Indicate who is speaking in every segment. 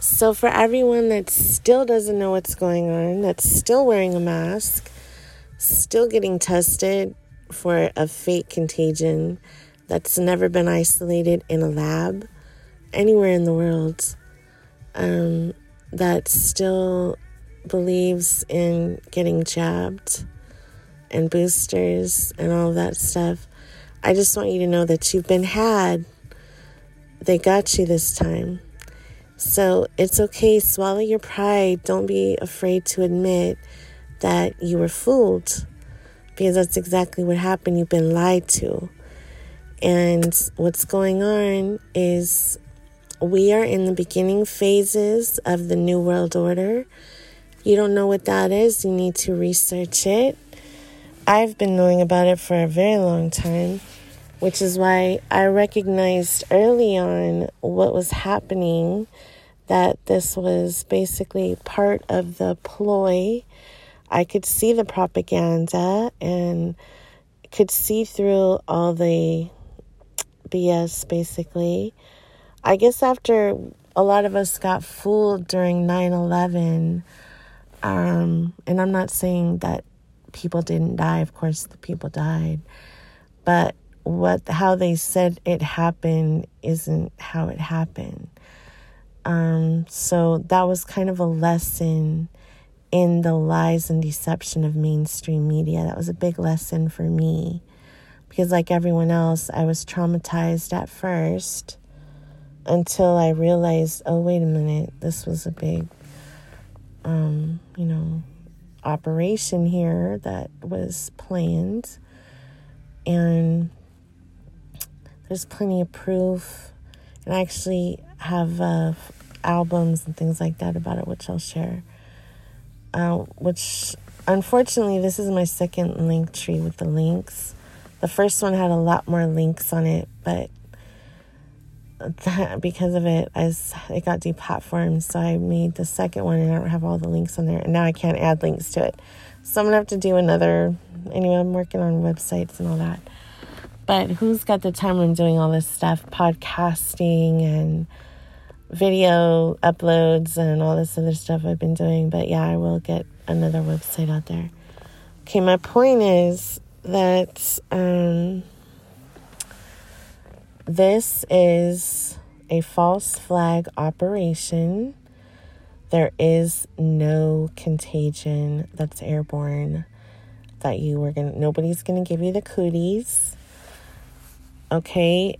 Speaker 1: So, for everyone that still doesn't know what's going on, that's still wearing a mask, still getting tested for a fake contagion that's never been isolated in a lab anywhere in the world, um, that still believes in getting jabbed and boosters and all that stuff, I just want you to know that you've been had. They got you this time. So it's okay, swallow your pride. Don't be afraid to admit that you were fooled because that's exactly what happened. You've been lied to. And what's going on is we are in the beginning phases of the New World Order. You don't know what that is, you need to research it. I've been knowing about it for a very long time, which is why I recognized early on what was happening that this was basically part of the ploy. I could see the propaganda and could see through all the BS basically. I guess after a lot of us got fooled during 9 11, um, and I'm not saying that people didn't die. Of course, the people died. But what how they said it happened isn't how it happened. Um, so that was kind of a lesson in the lies and deception of mainstream media. That was a big lesson for me because, like everyone else, I was traumatized at first until I realized, oh, wait a minute, this was a big, um, you know, operation here that was planned. And there's plenty of proof. And I actually have uh, albums and things like that about it, which I'll share. Uh, which, unfortunately, this is my second link tree with the links. The first one had a lot more links on it, but that, because of it, as it got deplatformed, so I made the second one and I don't have all the links on there, and now I can't add links to it. So I'm gonna have to do another. Anyway, I'm working on websites and all that. But who's got the time when I'm doing all this stuff, podcasting and video uploads and all this other stuff I've been doing? But yeah, I will get another website out there. Okay, my point is that um, this is a false flag operation. There is no contagion that's airborne that you were going to, nobody's going to give you the cooties. Okay.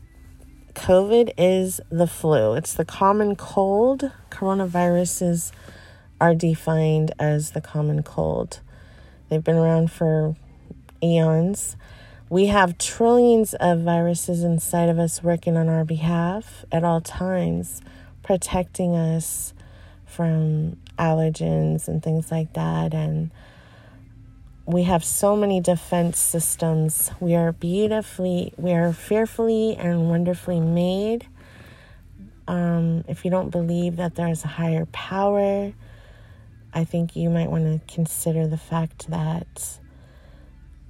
Speaker 1: COVID is the flu. It's the common cold. Coronaviruses are defined as the common cold. They've been around for eons. We have trillions of viruses inside of us working on our behalf at all times, protecting us from allergens and things like that. And we have so many defense systems. We are beautifully, we are fearfully and wonderfully made. Um, if you don't believe that there's a higher power, I think you might want to consider the fact that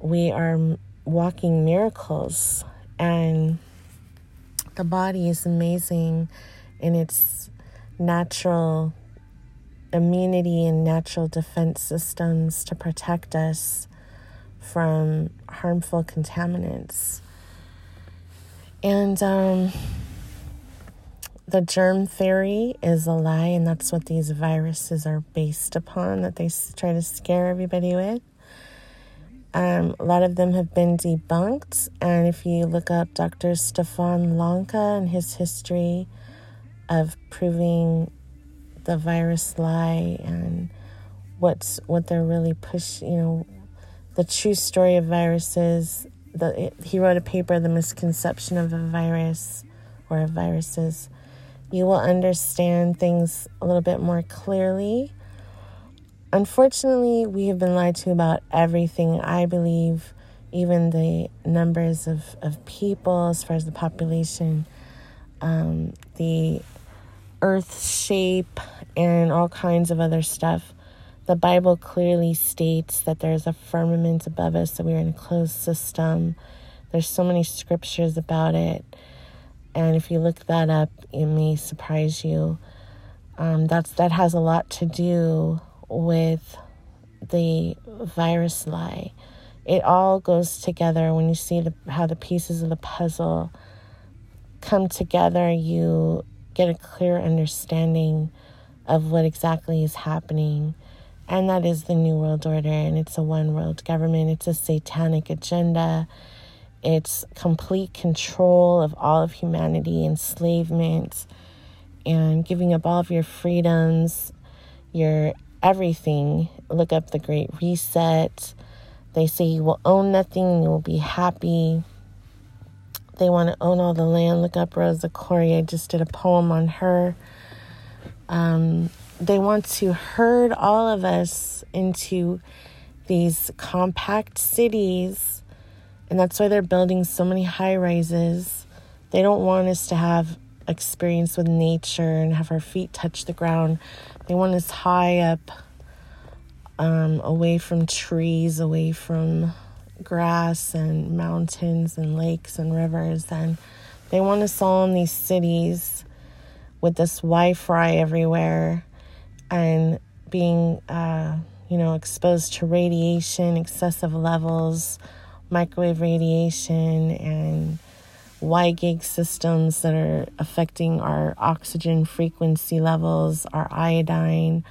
Speaker 1: we are walking miracles and the body is amazing in its natural immunity and natural defense systems to protect us from harmful contaminants. And um, the germ theory is a lie, and that's what these viruses are based upon that they try to scare everybody with. Um, a lot of them have been debunked. And if you look up Dr. Stefan Lanka and his history of proving the virus lie and what's what they're really push, you know, the true story of viruses. The, it, he wrote a paper, The Misconception of a Virus or of Viruses. You will understand things a little bit more clearly Unfortunately, we have been lied to about everything. I believe even the numbers of, of people, as far as the population, um, the earth shape, and all kinds of other stuff. The Bible clearly states that there's a firmament above us, that we're in a closed system. There's so many scriptures about it. And if you look that up, it may surprise you. Um, that's that has a lot to do with the virus lie. It all goes together when you see the, how the pieces of the puzzle come together. You get a clear understanding of what exactly is happening. And that is the New World Order, and it's a one world government. It's a satanic agenda. It's complete control of all of humanity, enslavement, and giving up all of your freedoms, your everything. Look up the Great Reset. They say you will own nothing, you will be happy. They want to own all the land. Look up Rosa Koire. I just did a poem on her. Um, they want to herd all of us into these compact cities, and that's why they're building so many high rises. They don't want us to have experience with nature and have our feet touch the ground. They want us high up, um, away from trees, away from grass and mountains and lakes and rivers. And they want us all in these cities with this Wi Fi everywhere and being, uh, you know, exposed to radiation, excessive levels, microwave radiation, and Y gig systems that are affecting our oxygen frequency levels, our iodine,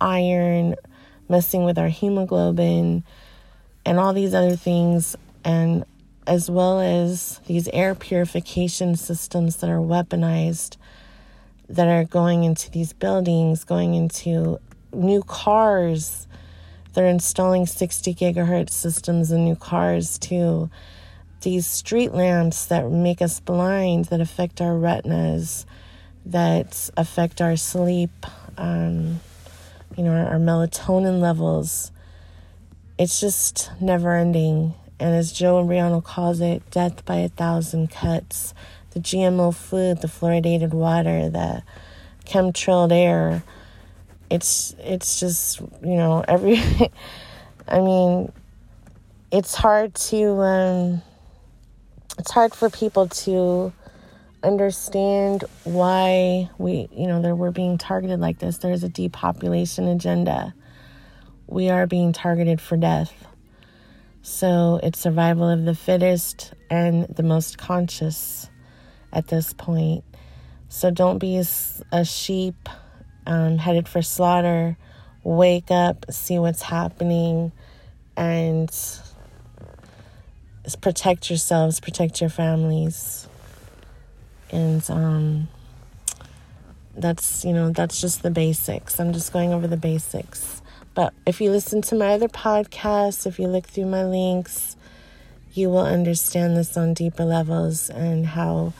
Speaker 1: iron, messing with our hemoglobin, and all these other things, and as well as these air purification systems that are weaponized that are going into these buildings, going into new cars. They're installing 60 gigahertz systems in new cars too. These street lamps that make us blind, that affect our retinas, that affect our sleep, um, you know, our, our melatonin levels. It's just never ending. And as Joe and Imbriano calls it, death by a thousand cuts the GMO food, the fluoridated water, the chemtrailed air. It's it's just you know every. I mean, it's hard to um, it's hard for people to understand why we you know that we're being targeted like this. There's a depopulation agenda. We are being targeted for death. So it's survival of the fittest and the most conscious at this point. So don't be a, sheep um, headed for slaughter. Wake up, see what's happening, and protect yourselves, protect your families. And um, that's, you know, that's just the basics. I'm just going over the basics. But if you listen to my other podcasts, if you look through my links, you will understand this on deeper levels and how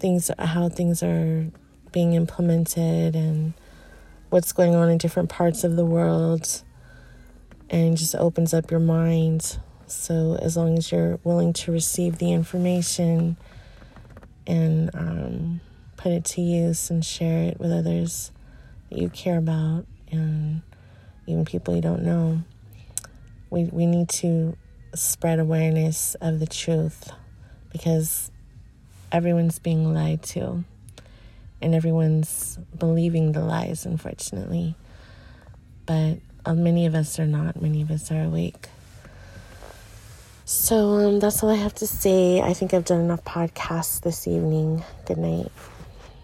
Speaker 1: things how things are being implemented and what's going on in different parts of the world. And just opens up your mind. So as long as you're willing to receive the information and um, put it to use and share it with others that you care about and even people you don't know we, we need to spread awareness of the truth. Because everyone's being lied to and everyone's believing the lies, unfortunately. But uh, many of us are not, many of us are awake. So um, that's all I have to say. I think I've done enough podcasts this evening. Good night.